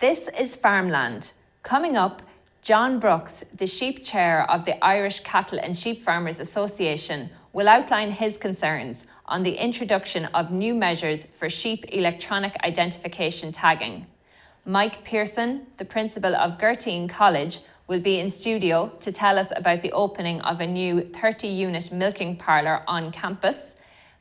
This is Farmland. Coming up, John Brooks, the sheep chair of the Irish Cattle and Sheep Farmers Association, will outline his concerns on the introduction of new measures for sheep electronic identification tagging. Mike Pearson, the principal of Gurteen College, will be in studio to tell us about the opening of a new 30 unit milking parlour on campus.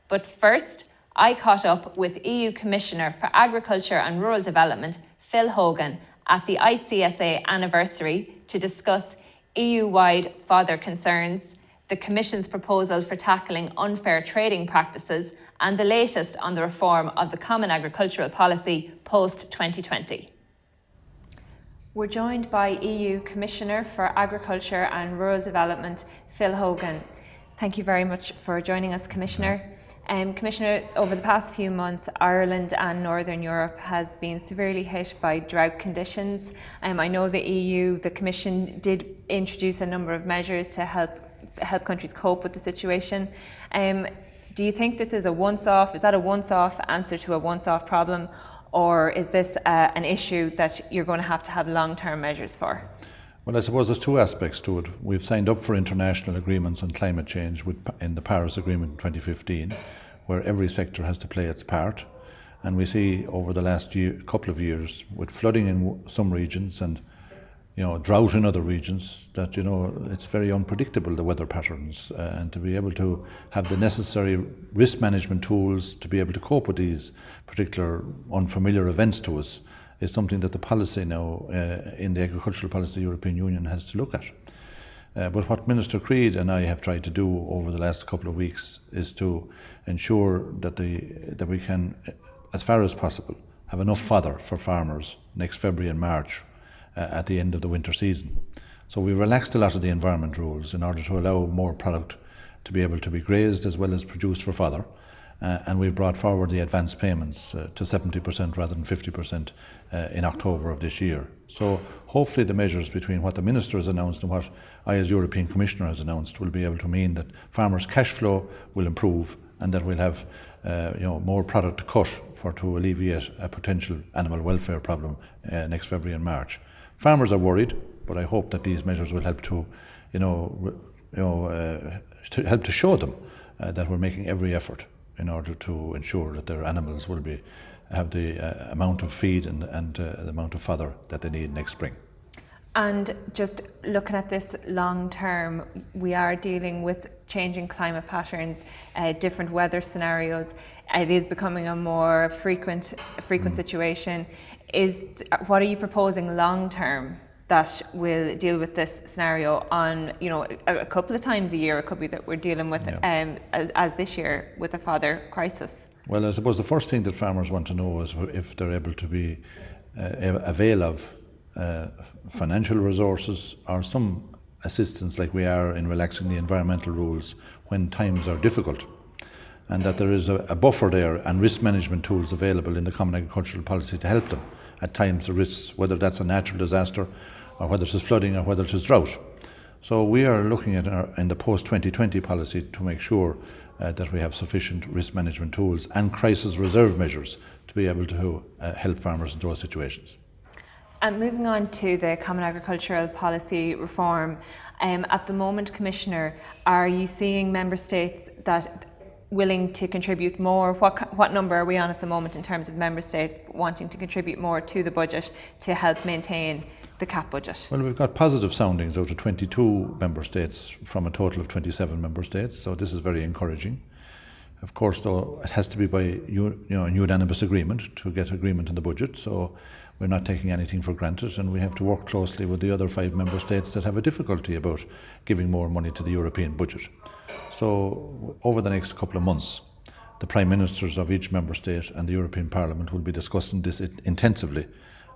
But first, I caught up with EU Commissioner for Agriculture and Rural Development, Phil Hogan, at the ICSA anniversary to discuss EU wide fodder concerns, the Commission's proposal for tackling unfair trading practices, and the latest on the reform of the Common Agricultural Policy post 2020. We're joined by EU Commissioner for Agriculture and Rural Development, Phil Hogan. Thank you very much for joining us, Commissioner. Um, Commissioner, over the past few months, Ireland and Northern Europe has been severely hit by drought conditions. Um, I know the EU, the Commission, did introduce a number of measures to help help countries cope with the situation. Um, do you think this is a once-off? Is that a once-off answer to a once-off problem, or is this uh, an issue that you're going to have to have long-term measures for? Well, I suppose there's two aspects to it. We've signed up for international agreements on climate change with, in the Paris Agreement in 2015, where every sector has to play its part. And we see over the last year, couple of years, with flooding in some regions and you know drought in other regions, that you know it's very unpredictable the weather patterns, uh, and to be able to have the necessary risk management tools to be able to cope with these particular unfamiliar events to us is something that the policy now uh, in the agricultural policy of the European Union has to look at. Uh, but what Minister Creed and I have tried to do over the last couple of weeks is to ensure that, the, that we can, as far as possible, have enough fodder for farmers next February and March uh, at the end of the winter season. So we relaxed a lot of the environment rules in order to allow more product to be able to be grazed as well as produced for fodder. Uh, and we brought forward the advance payments uh, to 70% rather than 50% uh, in October of this year. So hopefully the measures between what the Minister has announced and what I as European Commissioner has announced will be able to mean that farmers' cash flow will improve and that we'll have uh, you know, more product to cut for to alleviate a potential animal welfare problem uh, next February and March. Farmers are worried, but I hope that these measures will help to, you know, you know, uh, to help to show them that we're making every effort in order to ensure that their animals will be have the uh, amount of feed and, and uh, the amount of fodder that they need next spring. And just looking at this long term, we are dealing with changing climate patterns, uh, different weather scenarios. It is becoming a more frequent, frequent mm. situation. Is what are you proposing long term that will deal with this scenario on you know a, a, couple of times a year. It could be that we're dealing with yeah. um, as, as, this year with a fodder crisis. Well, I suppose the first thing that farmers want to know is if they're able to be uh, avail of uh, financial resources or some assistance like we are in relaxing the environmental rules when times are difficult and that there is a, a buffer there and risk management tools available in the common agricultural policy to help them at times of risks, whether that's a natural disaster or whether it is flooding or whether it is drought. So we are looking at our, in the post 2020 policy to make sure uh, that we have sufficient risk management tools and crisis reserve measures to be able to uh, help farmers in those situations. And moving on to the Common Agricultural Policy reform, um, at the moment, Commissioner, are you seeing member states that willing to contribute more? What, what number are we on at the moment in terms of member states wanting to contribute more to the budget to help maintain the CAP budget? Well, we've got positive soundings out of 22 member states from a total of 27 member states, so this is very encouraging. Of course, though, it has to be by you know, a unanimous agreement to get agreement in the budget, so we're not taking anything for granted, and we have to work closely with the other five member states that have a difficulty about giving more money to the European budget. So, over the next couple of months, the prime ministers of each member state and the European Parliament will be discussing this intensively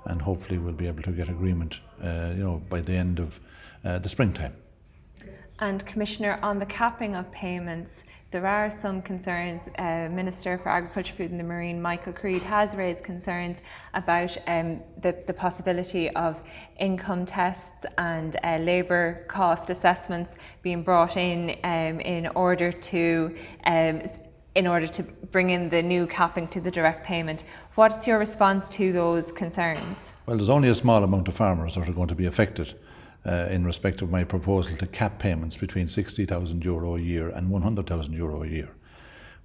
and hopefully we'll be able to get agreement, uh, you know, by the end of uh, the springtime. And Commissioner, on the capping of payments, there are some concerns. Uh, Minister for Agriculture, Food and the Marine, Michael Creed, has raised concerns about um, the, the, possibility of income tests and uh, labour cost assessments being brought in um, in order to um, in order to bring in the new capping to the direct payment. What's your response to those concerns? Well, there's only a small amount of farmers that are going to be affected uh, in respect of my proposal to cap payments between 60,000 euro a year and 100,000 euro a year.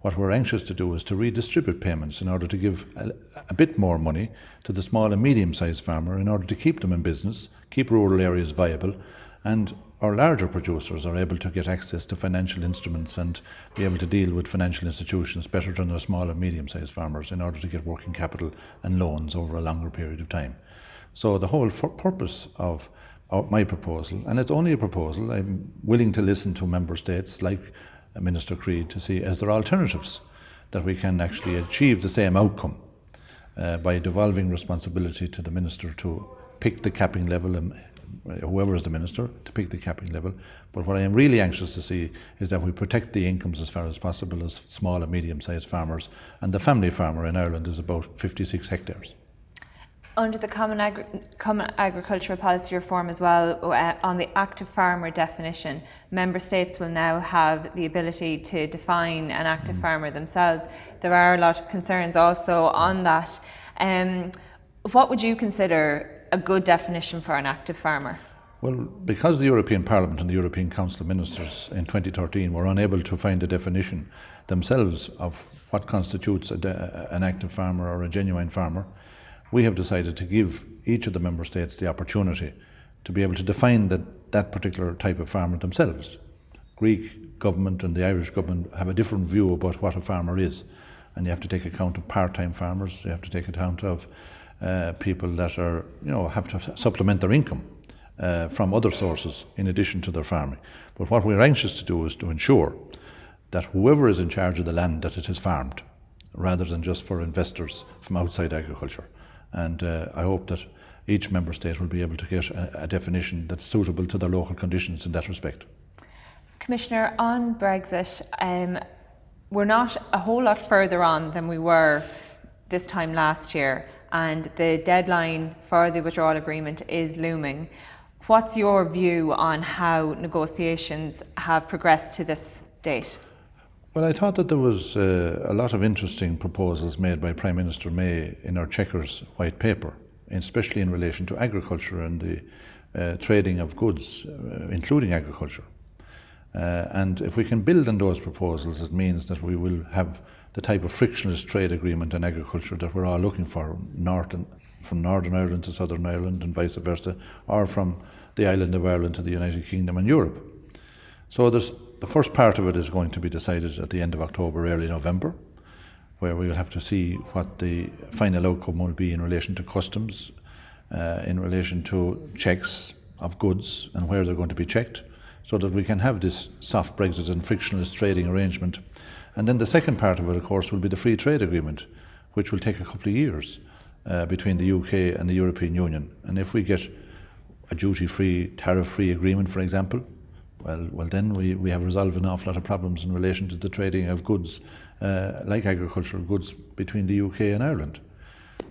What we're anxious to do is to redistribute payments in order to give a, a bit more money to the small and medium sized farmer in order to keep them in business, keep rural areas viable, and our larger producers are able to get access to financial instruments and be able to deal with financial institutions better than our small and medium sized farmers in order to get working capital and loans over a longer period of time. So, the whole purpose of my proposal, and it's only a proposal, I'm willing to listen to member states like Minister Creed to see as there are alternatives that we can actually achieve the same outcome uh, by devolving responsibility to the minister to pick the capping level and whoever is the minister to pick the capping level. But what I am really anxious to see is that we protect the incomes as far as possible as small and medium sized farmers. And the family farmer in Ireland is about 56 hectares under the Common, Agri- Common, Agricultural Policy Reform as well, uh, on the active farmer definition, member states will now have the ability to define an active mm. farmer themselves. There are a lot of concerns also on that. Um, what would you consider a good definition for an active farmer? Well, because the European Parliament and the European Council of Ministers in 2013 were unable to find a definition themselves of what constitutes de- an active farmer or a genuine farmer, we have decided to give each of the member states the opportunity to be able to define that, that particular type of farmer themselves. Greek government and the Irish government have a different view about what a farmer is, and you have to take account of part-time farmers. You have to take account of uh, people that are, you know, have to supplement their income uh, from other sources in addition to their farming. But what we're anxious to do is to ensure that whoever is in charge of the land that it is farmed, rather than just for investors from outside agriculture. And uh, I hope that each member state will be able to get a, a, definition that's suitable to their local conditions in that respect. Commissioner, on Brexit, um, we're not a whole lot further on than we were this time last year, and the deadline for the withdrawal agreement is looming. What's your view on how negotiations have progressed to this date? Well, I thought that there was uh, a lot of interesting proposals made by Prime Minister May in our Chequers white paper, especially in relation to agriculture and the uh, trading of goods, uh, including agriculture. Uh, and if we can build on those proposals, it means that we will have the type of frictionless trade agreement in agriculture that we're all looking for, north and, from Northern Ireland to Southern Ireland and vice versa, or from the island of Ireland to the United Kingdom and Europe. So the first part of it is going to be decided at the end of October, early November, where we will have to see what the final outcome will be in relation to customs, uh, in relation to checks of goods and where they're going to be checked, so that we can have this soft Brexit and frictionless trading arrangement. And then the second part of it, of course, will be the free trade agreement, which will take a couple of years uh, between the UK and the European Union. And if we get a duty free, tariff free agreement, for example, well, well, then we, we have resolved an awful lot of problems in relation to the trading of goods, uh, like agricultural goods, between the UK and Ireland.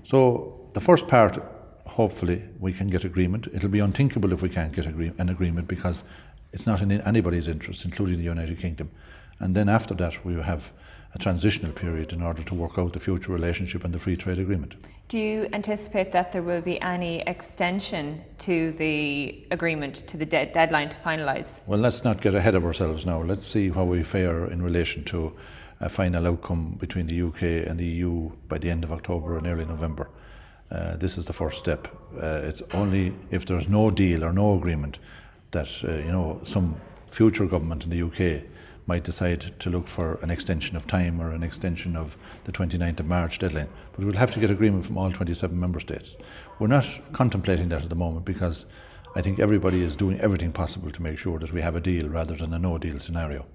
So the first part, hopefully, we can get agreement. It'll be unthinkable if we can't get agree- an agreement because it's not in anybody's interest, including the United Kingdom. And then after that, we have a transitional period in order to work out the future relationship and the free trade agreement. Do you anticipate that there will be any extension to the agreement, to the de- deadline to finalise? Well, let's not get ahead of ourselves now. Let's see how we fare in relation to a final outcome between the UK and the EU by the end of October and early November. Uh, this is the first step. Uh, it's only if there's no deal or no agreement that uh, you know some future government in the UK might decide to look for an extension of time or an extension of the 29th of March deadline. But we'll have to get agreement from all 27 member states. We're not contemplating that at the moment because I think everybody is doing everything possible to make sure that we have a deal rather than a no deal scenario.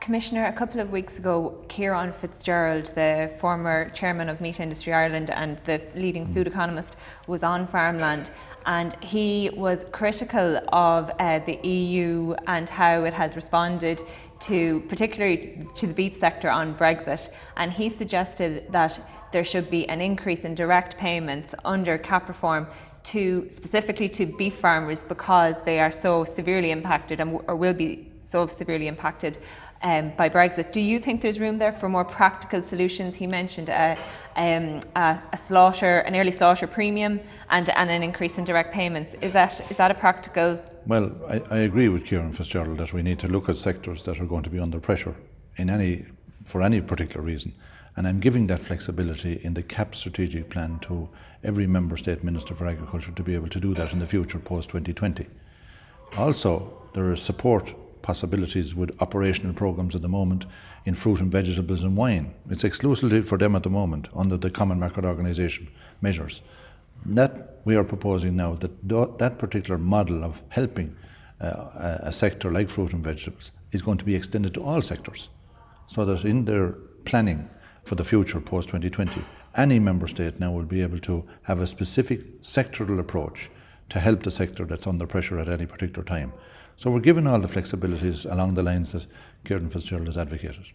Commissioner, a couple of weeks ago, Kieran Fitzgerald, the former chairman of Meat Industry Ireland and the leading food economist, was on farmland and he was critical of uh, the EU and how it has responded to, particularly to the beef sector on Brexit. And he suggested that there should be an increase in direct payments under CAP reform to specifically to beef farmers because they are so severely impacted and or will be so severely impacted um, by Brexit. Do you think there's room there for more practical solutions? He mentioned a, um, a, a, slaughter, an early slaughter premium, and, and an increase in direct payments. Is that is that a practical? Well, I, I agree with Kieran Fitzgerald that we need to look at sectors that are going to be under pressure in any for any particular reason. And I'm giving that flexibility in the CAP strategic plan to every member state minister for agriculture to be able to do that in the future post 2020. Also, there are support possibilities with operational programs at the moment in fruit and vegetables and wine. It's exclusively for them at the moment under the Common Market Organisation measures. That we are proposing now that that particular model of helping uh, a sector like fruit and vegetables is going to be extended to all sectors, so that in their planning for the future post 2020. Any member state now will be able to have a specific sectoral approach to help the sector that's under pressure at any particular time. So we're given all the flexibilities along the lines that Kieran Fitzgerald has advocated.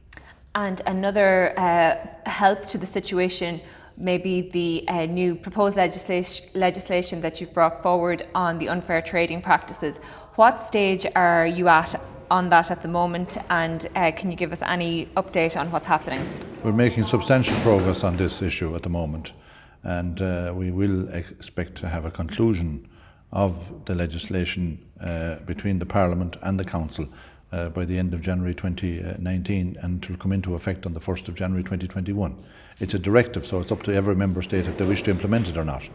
And another uh, help to the situation maybe the uh, new proposed legislation, legislation that you've brought forward on the unfair trading practices. What stage are you at on that at the moment, and uh, can you give us any update on what's happening? We're making substantial progress on this issue at the moment, and uh, we will expect to have a conclusion of the legislation uh, between the Parliament and the Council uh, by the end of January 2019 and to come into effect on the 1st of January 2021. It's a directive, so it's up to every member state if they wish to implement it or not.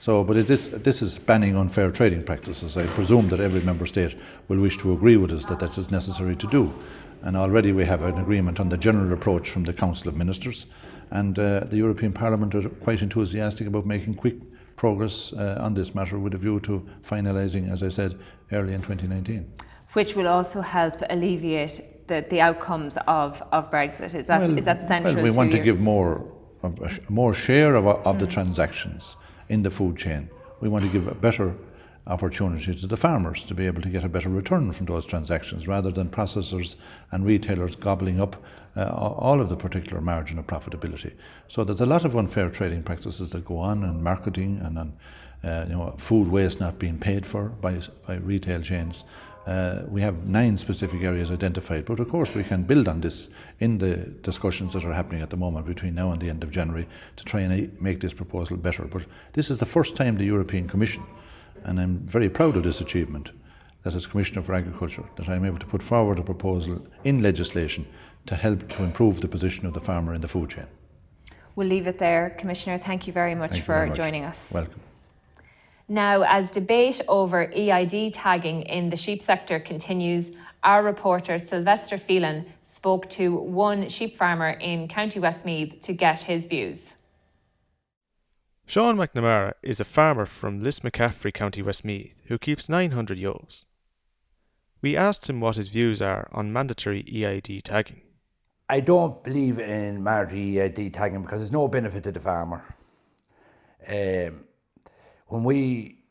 So, but is, this is banning unfair trading practices. I presume that every member state will wish to agree with us that that is necessary to do. And already we have an agreement on the general approach from the Council of Ministers. And uh, the European Parliament are quite enthusiastic about making quick progress uh, on this matter with a view to finalising, as I said, early in 2019. Which will also help alleviate the, the outcomes of, of Brexit. Is that, well, is that central? Well, we want to give more, more share of, of mm. the transactions in the food chain. We want to give a better opportunity to the farmers to be able to get a better return from those transactions rather than processors and retailers gobbling up uh, all of the particular margin of profitability. So there's a lot of unfair trading practices that go on in marketing and on uh, you know, food waste not being paid for by, by retail chains. Uh, we have nine specific areas identified, but of course we can build on this in the discussions that are happening at the moment between now and the end of January to try and make this proposal better. But this is the first time the European Commission, and I'm very proud of this achievement, that as Commissioner for Agriculture, that I'm able to put forward a proposal in legislation to help to improve the position of the farmer in the food chain. We'll leave it there. Commissioner, thank you very much thank for very much. joining us. Welcome. Now, as debate over EID tagging in the sheep sector continues, our reporter Sylvester Phelan spoke to one sheep farmer in County Westmeath to get his views. Sean McNamara is a farmer from Lismacaffrey, County Westmeath, who keeps 900 ewes. We asked him what his views are on mandatory EID tagging. I don't believe in mandatory EID tagging because there's no benefit to the farmer. Um, when we,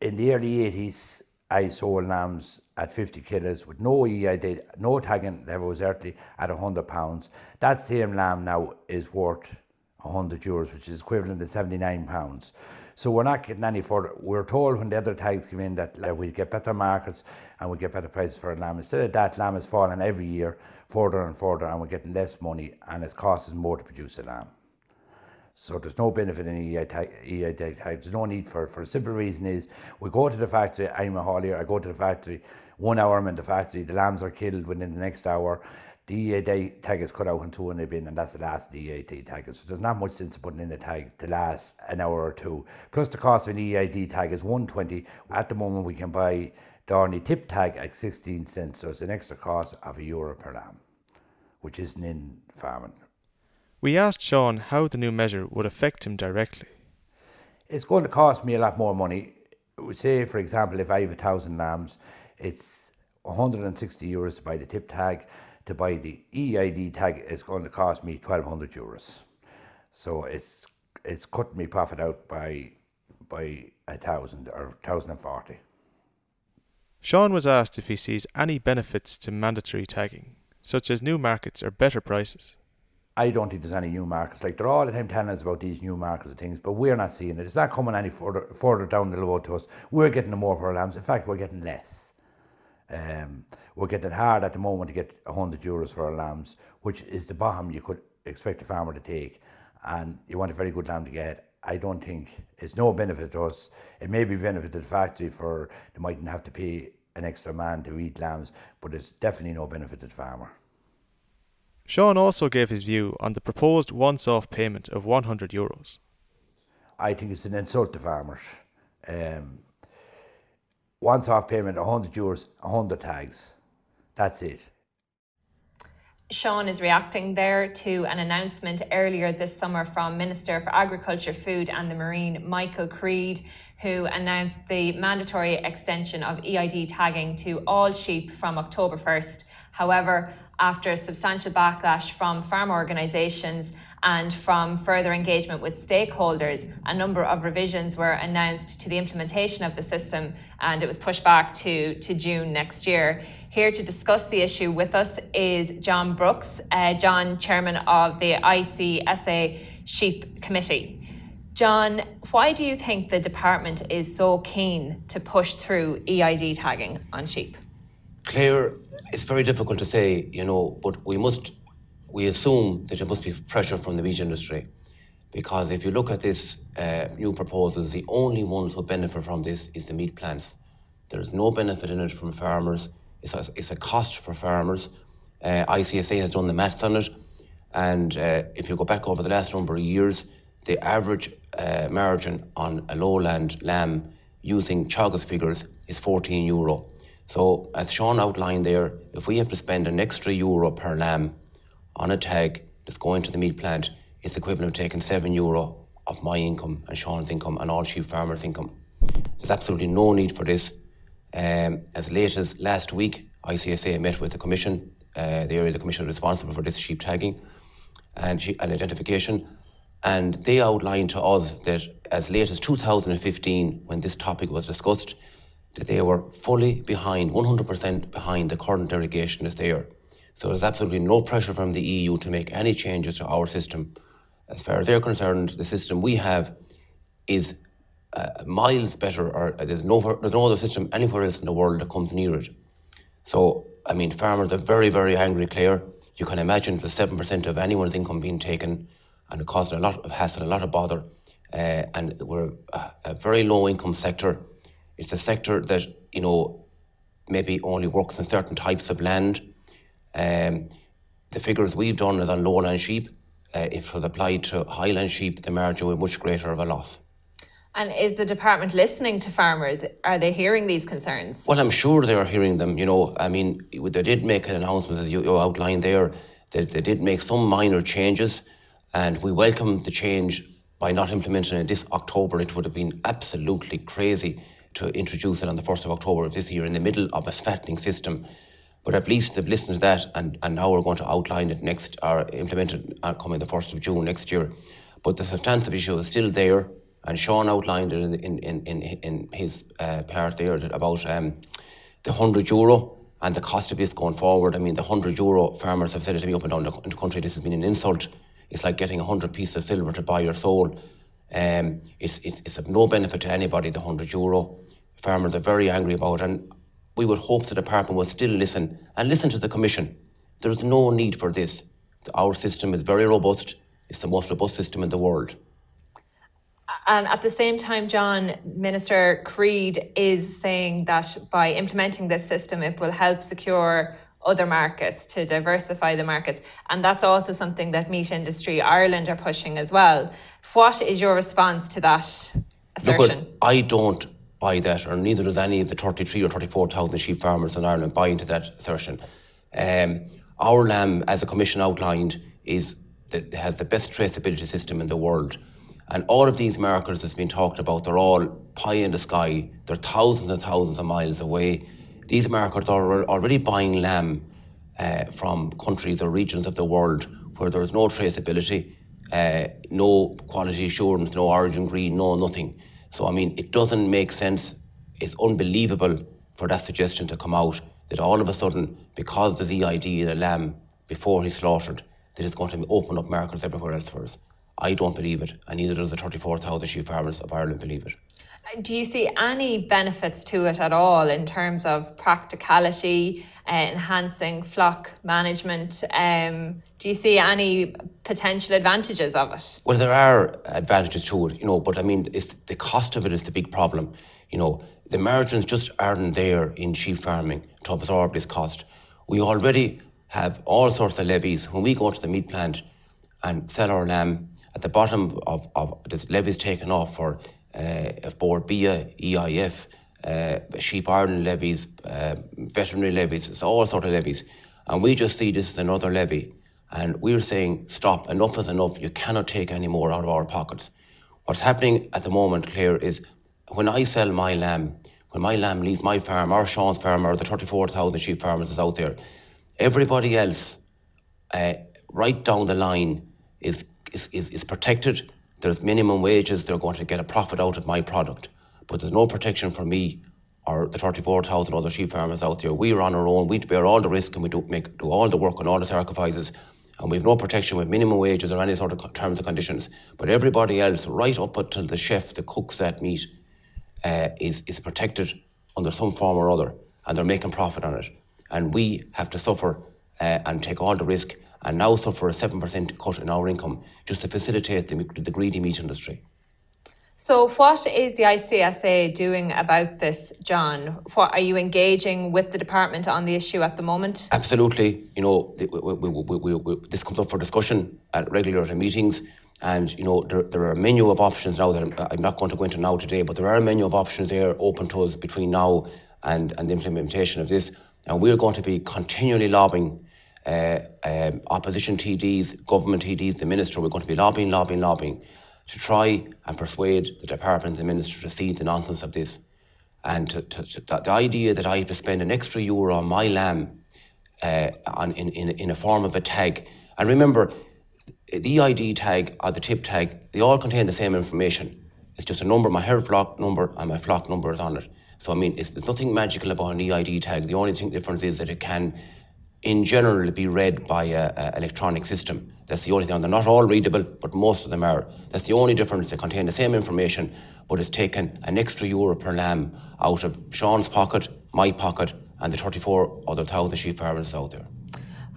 in the early 80s, I sold lambs at 50 kilos with no EID, no tagging, was earthly at 100 pounds. That same lamb now is worth 100 euros, which is equivalent to 79 pounds. So we're not getting any further. We're told when the other tags come in that we get better markets and we get better prices for a lamb. Instead of that, lamb is falling every year further and further, and we're getting less money, and it's costing more to produce a lamb. So there's no benefit in EI tag. There's no need for For a simple reason is we go to the factory. I'm a haulier. I go to the factory. One hour I'm in the factory. The lambs are killed within the next hour. The EI tag is cut out and two in the bin, and that's the last EI tag. So there's not much sense putting in a tag to last an hour or two. Plus the cost of an EID tag is 120. At the moment we can buy only tip tag at 16 cents, so it's an extra cost of a euro per lamb, which isn't in farming. We asked Sean how the new measure would affect him directly. It's going to cost me a lot more money. Say, for example, if I have a thousand lambs, it's 160 euros to buy the tip tag. To buy the EID tag, it's going to cost me 1200 euros. So it's it's cut me profit out by by a thousand or thousand and forty. Sean was asked if he sees any benefits to mandatory tagging, such as new markets or better prices. I don't think there's any new markets. Like they're all the time telling us about these new markets and things, but we're not seeing it. It's not coming any further further down the road to us. We're getting more for our lambs. In fact, we're getting less. Um, we're getting hard at the moment to get 100 euros for our lambs, which is the bottom you could expect a farmer to take. And you want a very good lamb to get. I don't think it's no benefit to us. It may be benefit to the factory for they mightn't have to pay an extra man to eat lambs, but it's definitely no benefit to the farmer. Sean also gave his view on the proposed once off payment of 100 euros. I think it's an insult to farmers. Um, once off payment, 100 euros, 100 tags. That's it. Sean is reacting there to an announcement earlier this summer from Minister for Agriculture, Food and the Marine, Michael Creed, who announced the mandatory extension of EID tagging to all sheep from October 1st. However, after substantial backlash from farm organisations and from further engagement with stakeholders, a number of revisions were announced to the implementation of the system and it was pushed back to, to June next year. Here to discuss the issue with us is John Brooks, uh, John, chairman of the ICSA Sheep Committee. John, why do you think the department is so keen to push through EID tagging on sheep? Claire, it's very difficult to say, you know, but we must, we assume that there must be pressure from the meat industry. Because if you look at this uh, new proposals, the only ones who benefit from this is the meat plants. There's no benefit in it from farmers. It's a, it's a cost for farmers. Uh, ICSA has done the maths on it. And uh, if you go back over the last number of years, the average uh, margin on a lowland lamb using Teagasc figures is 14 euro. So, as Sean outlined there, if we have to spend an extra euro per lamb on a tag that's going to the meat plant, it's equivalent of taking 7 euro of my income and Sean's income and all sheep farmers' income. There's absolutely no need for this. Um, as late as last week, ICSA met with the Commission, uh, the area the Commission responsible for this sheep tagging and, sheep, and identification, and they outlined to us that as late as 2015, when this topic was discussed, that they were fully behind, 100% behind the current derogation that's there. So there's absolutely no pressure from the EU to make any changes to our system. As far as they're concerned, the system we have is uh, miles better, or there's no, there's no other system anywhere else in the world that comes near it. So, I mean, farmers are very, very angry, Claire. You can imagine the 7% of anyone's income being taken and it caused a lot of hassle, a lot of bother. Uh, and we're a, a very low income sector. It's a sector that, you know, maybe only works in certain types of land. Um, the figures we've done is on lowland sheep. Uh, if it was applied to highland sheep, the margin would be much greater of a loss. And is the department listening to farmers? Are they hearing these concerns? Well, I'm sure they are hearing them. You know, I mean, they did make an announcement that you, you outlined there. That they did make some minor changes, and we welcome the change by not implementing it this October. It would have been absolutely crazy to introduce it on the 1st of October of this year in the middle of a fattening system. But at least they've listened to that, and, and now we're going to outline it next, or implement it uh, coming the 1st of June next year. But the substantive issue is still there, and Sean outlined it in, in, in, in his uh, part there about um, the 100 euro and the cost of this going forward. I mean, the 100 euro, farmers have said it to me up and down the, the country, this has been an insult. It's like getting a 100 pieces of silver to buy your soul. Um, it's, it's, it's of no benefit to anybody, the 100 euro. Farmers are very angry about and we would hope the department will still listen and listen to the Commission. There's no need for this. Our system is very robust, it's the most robust system in the world. And at the same time, John, Minister Creed is saying that by implementing this system, it will help secure other markets to diversify the markets. And that's also something that Meat Industry Ireland are pushing as well. What is your response to that assertion? Look, I don't buy that, or neither does any of the 33 or 34,000 sheep farmers in Ireland buy into that assertion. Um, our lamb, as the Commission outlined, is that has the best traceability system in the world. And all of these markers that's been talked about, they're all pie in the sky. They're thousands and thousands of miles away. These markets are already buying lamb uh, from countries or regions of the world where there is no traceability, uh, no quality assurance, no origin green, no nothing. So, I mean, it doesn't make sense. It's unbelievable for that suggestion to come out that all of a sudden, because there's EID in a lamb before he's slaughtered, that it's going to open up markets everywhere else for us. I don't believe it, and neither does the 34,000 sheep farmers of Ireland believe it. Do you see any benefits to it at all in terms of practicality, uh, enhancing flock management? Um, do you see any potential advantages of it? Well, there are advantages to it, you know, but I mean, it's the cost of it is the big problem. You know, the margins just aren't there in sheep farming to absorb this cost. We already have all sorts of levies. When we go to the meat plant and sell our lamb, at the bottom of, of the levies taken off for uh, Bord Bia, EIF, uh, Sheep Ireland levies, uh, veterinary levies, it's all sort of levies. And we just see this as another levy. And we're saying, stop, enough is enough. You cannot take any more out of our pockets. What's happening at the moment, Claire, is when I sell my lamb, when my lamb leaves my farm, or Sean's farm, or the 34,000 sheep farmers is out there, everybody else, uh, right down the line, is, is, is, is protected. There's minimum wages. They're going to get a profit out of my product. But there's no protection for me or the 34,000 other sheep farmers out there. We're on our own. We bear all the risk and we do, make, do all the work and all the sacrifices. And we've no protection with minimum wages or any sort of terms and conditions. But everybody else, right up until the chef that cooks that meat, uh, is, is protected under some form or other. And they're making profit on it. And we have to suffer uh, and take all the risk and now suffer a 7% cut in our income just to facilitate the, the greedy meat industry. So, what is the ICSA doing about this, John? What are you engaging with the department on the issue at the moment? Absolutely. You know, we, we, we, this comes up for discussion at regular meetings, and you know, there, there are a menu of options now that I'm not going to go into now today, but there are a menu of options there open to us between now and, and the implementation of this, and we're going to be continually lobbying uh, um, opposition TDs, government TDs, the minister. We're going to be lobbying, lobbying, lobbying to try and persuade the department and the minister to see the nonsense of this. And to, to, to, the idea that I have to spend an extra euro on my lamb uh, on, in, in, in a form of a tag. And remember, the EID tag or the tip tag, they all contain the same information. It's just a number, my hair flock number and my flock number is on it. So, I mean, there's nothing magical about an EID tag. The only thing difference is that it can, in general, be read by an electronic system. That's the only thing. They're not all readable, but most of them are. That's the only difference. They contain the same information, but it's taken an extra euro per lamb out of Sean's pocket, my pocket, and the 34 other thousand sheep farmers out there.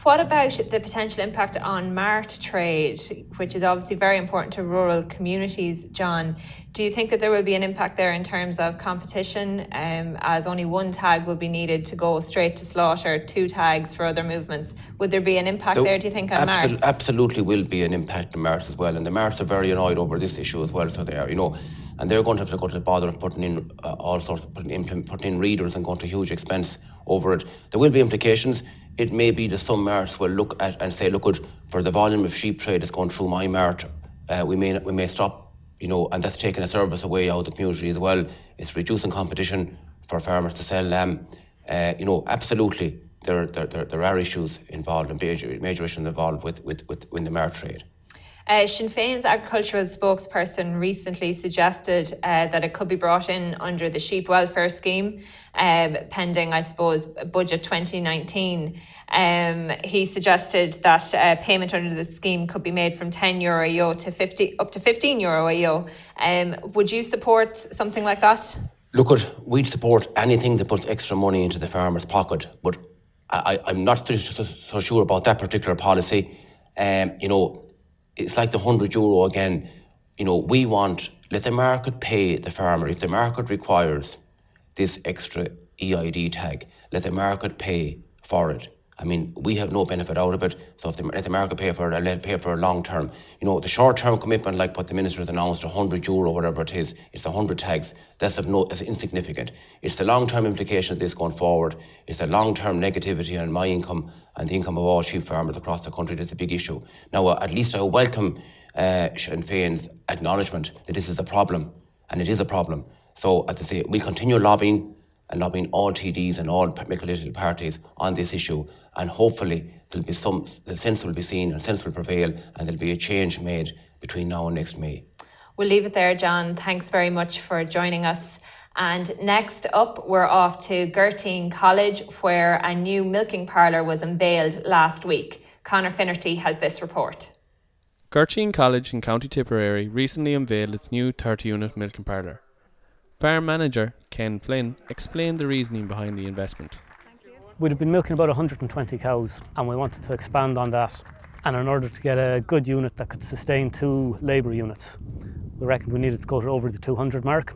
What about the potential impact on mart trade, which is obviously very important to rural communities, John? Do you think that there will be an impact there in terms of competition, um, as only one tag will be needed to go straight to slaughter, two tags for other movements? Would there be an impact there, there do you think, on absol- marts? Absolutely will be an impact on marts as well. And the marts are very annoyed over this issue as well, so they are, you know and they're going to have to go to the bother of putting in uh, all sorts of putting in, putting in readers and going to huge expense over it. There will be implications it may be that some marts will look at and say, look, for the volume of sheep trade that's going through my mart, uh, we may we may stop, you know, and that's taking a service away out of the community as well. It's reducing competition for farmers to sell lamb. Uh, you know, absolutely, there, there, there, there are issues involved and major, major issues involved with, with, with, with the mart trade. Uh, Sinn Féin's agricultural spokesperson recently suggested uh, that it could be brought in under the sheep welfare scheme, um, pending, I suppose, budget 2019. Um, he suggested that uh, payment under the scheme could be made from 10 euro a year to 50 up to 15 euro a year. Um, would you support something like that? Look, at, we'd support anything that puts extra money into the farmer's pocket, but I, am not so, so, sure about that particular policy. Um, you know, it's like the 100 euro again. You know, we want, let the market pay the farmer. If the market requires this extra EID tag, let the market pay for it. I mean, we have no benefit out of it. So if the, let market pay for it, let it pay for a long term. You know, the short term commitment, like what the minister has announced, 100 euro, whatever it is, it's 100 tags. That's of no, that's insignificant. It's the long term implication of this going forward. It's the long term negativity on my income and the income of all sheep farmers across the country. That's a big issue. Now, uh, at least I welcome uh, Sinn Féin's acknowledgement that this is a problem, and it is a problem. So, as I say, we'll continue lobbying and lobbying all TDs and all political parties on this issue. And hopefully, there'll be some the sense will be seen and sense will prevail, and there'll be a change made between now and next May. We'll leave it there, John. Thanks very much for joining us. And next up, we're off to Gurteen College, where a new milking parlour was unveiled last week. Connor Finnerty has this report. Gurteen College in County Tipperary recently unveiled its new 30 unit milking parlour. Farm manager Ken Flynn explained the reasoning behind the investment. We'd have been milking about 120 cows and we wanted to expand on that. And in order to get a good unit that could sustain two labour units, we reckoned we needed to go to over the 200 mark.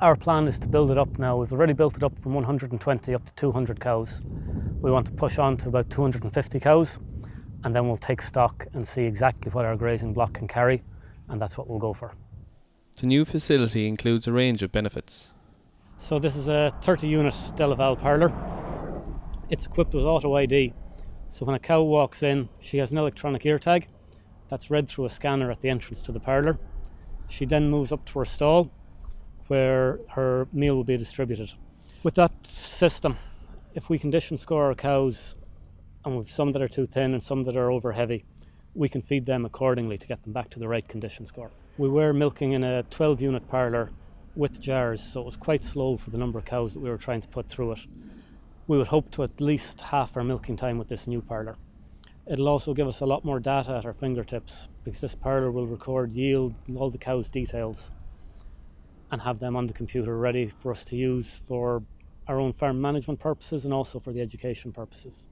Our plan is to build it up now. We've already built it up from 120 up to 200 cows. We want to push on to about 250 cows and then we'll take stock and see exactly what our grazing block can carry and that's what we'll go for. The new facility includes a range of benefits. So this is a 30 unit DeLaval parlour. It's equipped with auto ID. So when a cow walks in, she has an electronic ear tag that's read through a scanner at the entrance to the parlour. She then moves up to her stall where her meal will be distributed. With that system, if we condition score our cows and we've some that are too thin and some that are over heavy, we can feed them accordingly to get them back to the right condition score. We were milking in a 12 unit parlour with jars, so it was quite slow for the number of cows that we were trying to put through it. We would hope to at least half our milking time with this new parlour. It'll also give us a lot more data at our fingertips because this parlour will record yield and all the cows' details and have them on the computer ready for us to use for our own farm management purposes and also for the education purposes.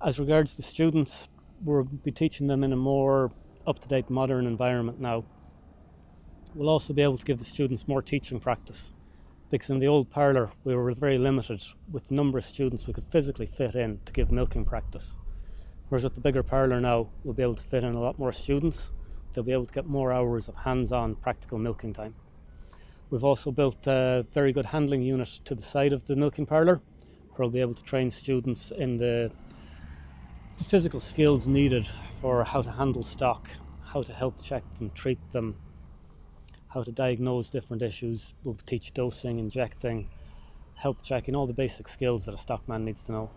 As regards the students, we'll be teaching them in a more up to date modern environment now. We'll also be able to give the students more teaching practice because in the old parlour we were very limited with the number of students we could physically fit in to give milking practice. Whereas with the bigger parlour now, we'll be able to fit in a lot more students. They'll be able to get more hours of hands on practical milking time. We've also built a very good handling unit to the side of the milking parlour where we'll be able to train students in the, the physical skills needed for how to handle stock, how to health check them, treat them, how to diagnose different issues. We'll teach dosing, injecting, health checking, all the basic skills that a stockman needs to know.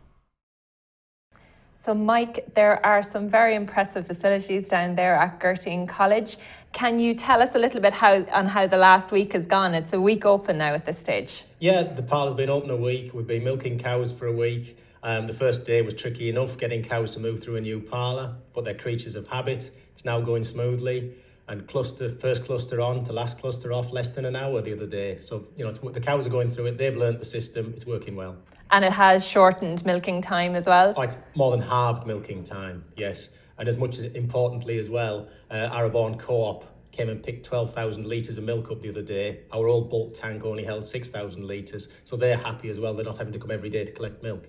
So, Mike, there are some very impressive facilities down there at Gurteen College. Can you tell us a little bit how on how the last week has gone? It's a week open now at this stage. Yeah, the parlour's been open a week. We've been milking cows for a week. Um, the first day was tricky enough getting cows to move through a new parlour, but they're creatures of habit. It's now going smoothly. And cluster first cluster on to last cluster off less than an hour the other day. So you know the cows are going through it. They've learnt the system. It's working well. And it has shortened milking time as well? Oh, it's more than halved milking time, yes. And as much as importantly as well, uh, Arrabawn Co-op came and picked 12,000 litres of milk up the other day. Our old bulk tank only held 6,000 litres, so they're happy as well. They're not having to come every day to collect milk.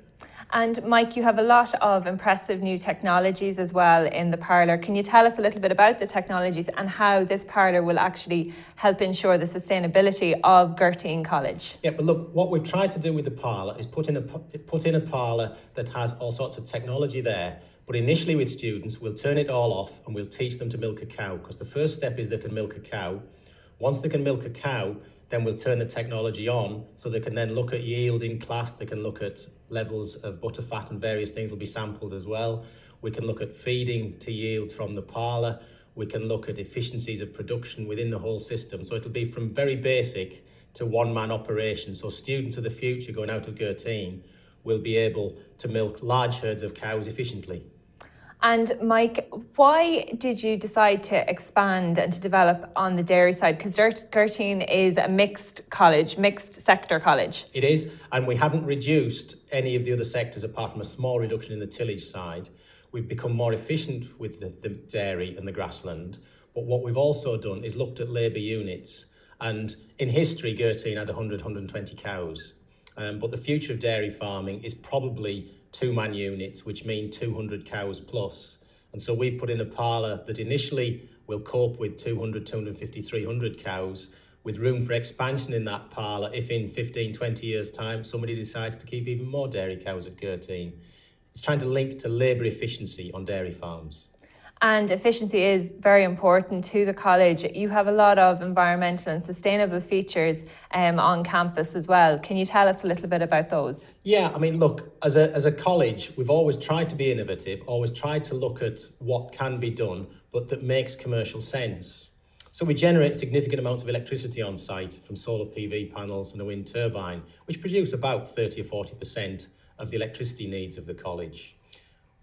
And Mike, you have a lot of impressive new technologies as well in the parlour. Can you tell us a little bit about the technologies and how this parlour will actually help ensure the sustainability of Gurteen College? Yeah, but look, what we've tried to do with the parlour is put in a put in a parlour that has all sorts of technology there. But initially with students, we'll turn it all off and we'll teach them to milk a cow because the first step is they can milk a cow. Once they can milk a cow, then we'll turn the technology on so they can then look at yield in class, they can look at levels of butterfat and various things will be sampled as well. We can look at feeding to yield from the parlour. We can look at efficiencies of production within the whole system. So it'll be from very basic to one-man operation. So students of the future going out of Gurteen will be able to milk large herds of cows efficiently. And Mike, why did you decide to expand and to develop on the dairy side? Because Gurteen is a mixed college, mixed sector college. It is, and we haven't reduced any of the other sectors apart from a small reduction in the tillage side. We've become more efficient with the, the dairy and the grassland. But what we've also done is looked at labour units. And in history, Gurteen had 100, 120 cows. Um, but the future of dairy farming is probably two man units, which mean 200 cows plus. And so we've put in a parlour that initially will cope with 200, 250, 300 cows, with room for expansion in that parlour if in 15, 20 years' time somebody decides to keep even more dairy cows at Gurteen. It's trying to link to labour efficiency on dairy farms. And efficiency is very important to the college. You have a lot of environmental and sustainable features um, on campus as well. Can you tell us a little bit about those? Yeah, I mean, look, as a, as a college, we've always tried to be innovative, always tried to look at what can be done, but that makes commercial sense. So we generate significant amounts of electricity on site from solar PV panels and a wind turbine, which produce about 30 or 40% of the electricity needs of the college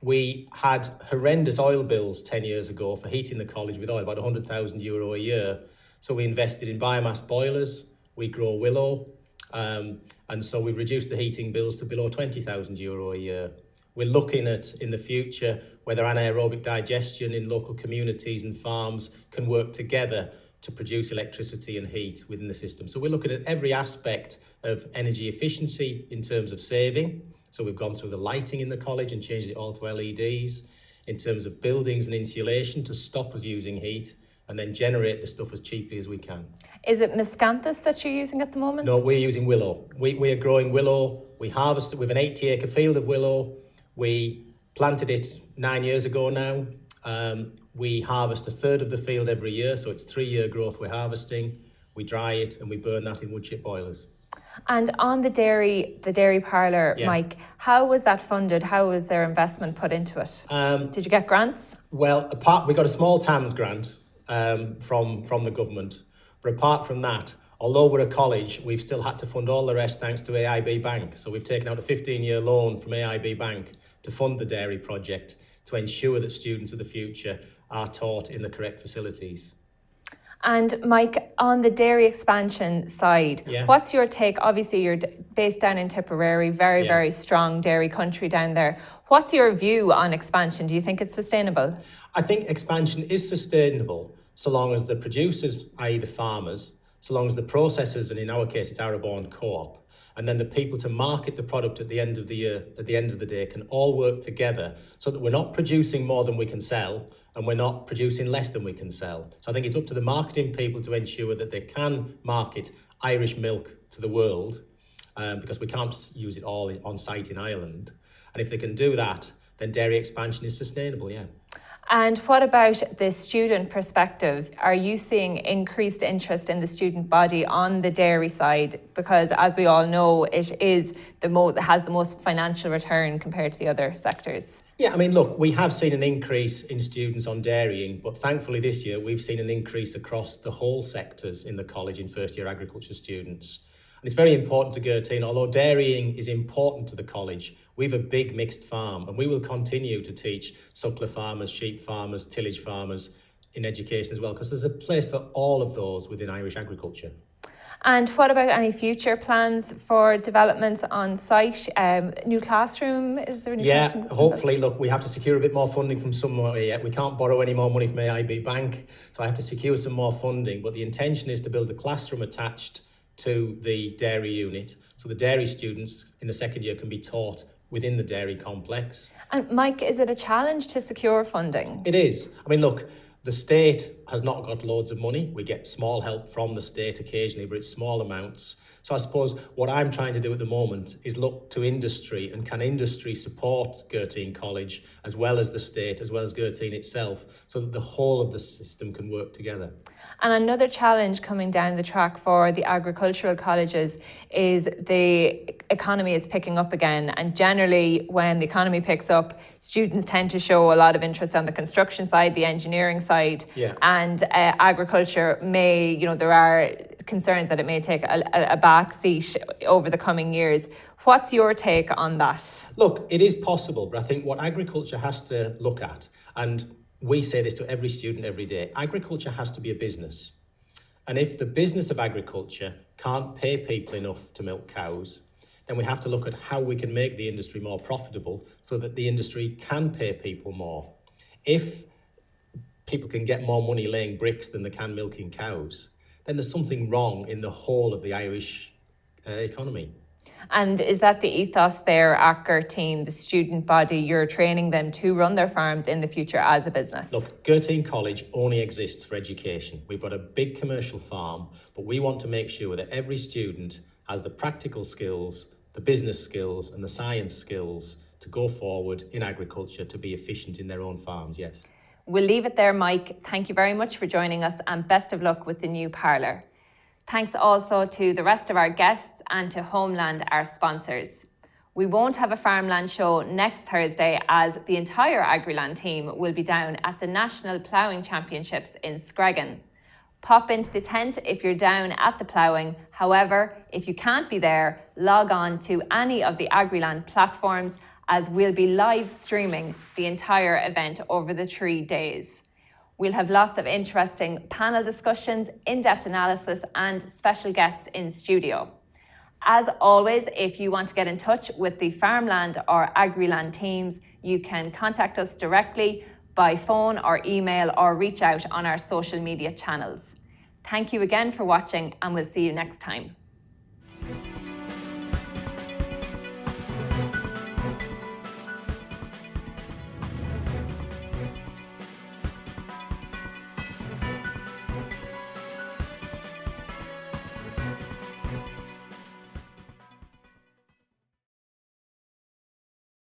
we had horrendous oil bills 10 years ago for heating the college with oil, about 100,000 euro a year. So we invested in biomass boilers, we grow willow, um, and so we've reduced the heating bills to below 20,000 euro a year. We're looking at in the future whether anaerobic digestion in local communities and farms can work together to produce electricity and heat within the system. So we're looking at every aspect of energy efficiency in terms of saving. So we've gone through the lighting in the college and changed it all to LEDs. In terms of buildings and insulation to stop us using heat and then generate the stuff as cheaply as we can. Is it miscanthus that you're using at the moment? No, we're using willow. We, we are growing willow. We harvested with an 80 acre field of willow. We planted it nine years ago now. Um, we harvest a third of the field every year, so it's three year growth we're harvesting. We dry it and we burn that in wood chip boilers. And on the dairy, the dairy parlour, Yeah. Mike, how was that funded? How was their investment put into it? Um, Did you get grants? Well, apart, we got a small TAMS grant um, from from the government, but apart from that, although we're a college, we've still had to fund all the rest thanks to AIB Bank. So we've taken out a 15-year loan from AIB Bank to fund the dairy project to ensure that students of the future are taught in the correct facilities. And Mike, on the dairy expansion side, Yeah. what's your take? Obviously, you're d- based down in Tipperary, very, Yeah. very strong dairy country down there. What's your view on expansion? Do you think it's sustainable? I think expansion is sustainable so long as the producers, i.e., the farmers, so long as the processors, and in our case, it's Arrabawn Co-op, and then the people to market the product at the end of the year, at the end of the day, can all work together so that we're not producing more than we can sell and we're not producing less than we can sell. So I think it's up to the marketing people to ensure that they can market Irish milk to the world um, because we can't use it all on site in Ireland. And if they can do that, then dairy expansion is sustainable, yeah. And what about the student perspective? Are you seeing increased interest in the student body on the dairy side? Because as we all know, it is the mo- has the most financial return compared to the other sectors. Yeah, I mean, look, we have seen an increase in students on dairying, but thankfully this year we've seen an increase across the whole sectors in the college in first year agriculture students. And it's very important to Gurteen, although dairying is important to the college, we have a big mixed farm and we will continue to teach suckler farmers, sheep farmers, tillage farmers in education as well, because there's a place for all of those within Irish agriculture. And what about any future plans for developments on site? Um, new classroom? Is there a new Yeah, classroom? that's built? hopefully, look, we have to secure a bit more funding from somewhere yet. We can't borrow any more money from AIB Bank, so I have to secure some more funding. But the intention is to build a classroom attached to the dairy unit, so the dairy students in the second year can be taught within the dairy complex. And Mike, is it a challenge to secure funding? It is. I mean, look, the state has not got loads of money. We get small help from the state occasionally, but it's small amounts. So I suppose what I'm trying to do at the moment is look to industry and can industry support Gurteen College as well as the state, as well as Gurteen itself, so that the whole of the system can work together. And another challenge coming down the track for the agricultural colleges is the economy is picking up again. And generally, when the economy picks up, students tend to show a lot of interest on the construction side, the engineering side, Yeah. and uh, agriculture may, you know, there are concerns that it may take a, a, a back seat over the coming years. What's your take on that? Look, it is possible, but I think what agriculture has to look at, and we say this to every student every day agriculture has to be a business. And if the business of agriculture can't pay people enough to milk cows, then we have to look at how we can make the industry more profitable so that the industry can pay people more. If people can get more money laying bricks than they can milking cows, then there's something wrong in the whole of the Irish uh, economy. And is that the ethos there at Gurteen, the student body, you're training them to run their farms in the future as a business? Look, Gurteen College only exists for education. We've got a big commercial farm, but we want to make sure that every student has the practical skills, the business skills, and the science skills to go forward in agriculture to be efficient in their own farms, yes. We'll leave it there, Mike. Thank you very much for joining us and best of luck with the new parlour. Thanks also to the rest of our guests and to Homeland, our sponsors. We won't have a farmland show next Thursday as the entire Agriland team will be down at the National Ploughing Championships in Screggan. Pop into the tent if you're down at the ploughing. However, if you can't be there, log on to any of the Agriland platforms as we'll be live streaming the entire event over the three days. We'll have lots of interesting panel discussions, in depth analysis, and special guests in studio. As always, if you want to get in touch with the farmland or agriland teams, you can contact us directly by phone or email or reach out on our social media channels. Thank you again for watching, and we'll see you next time.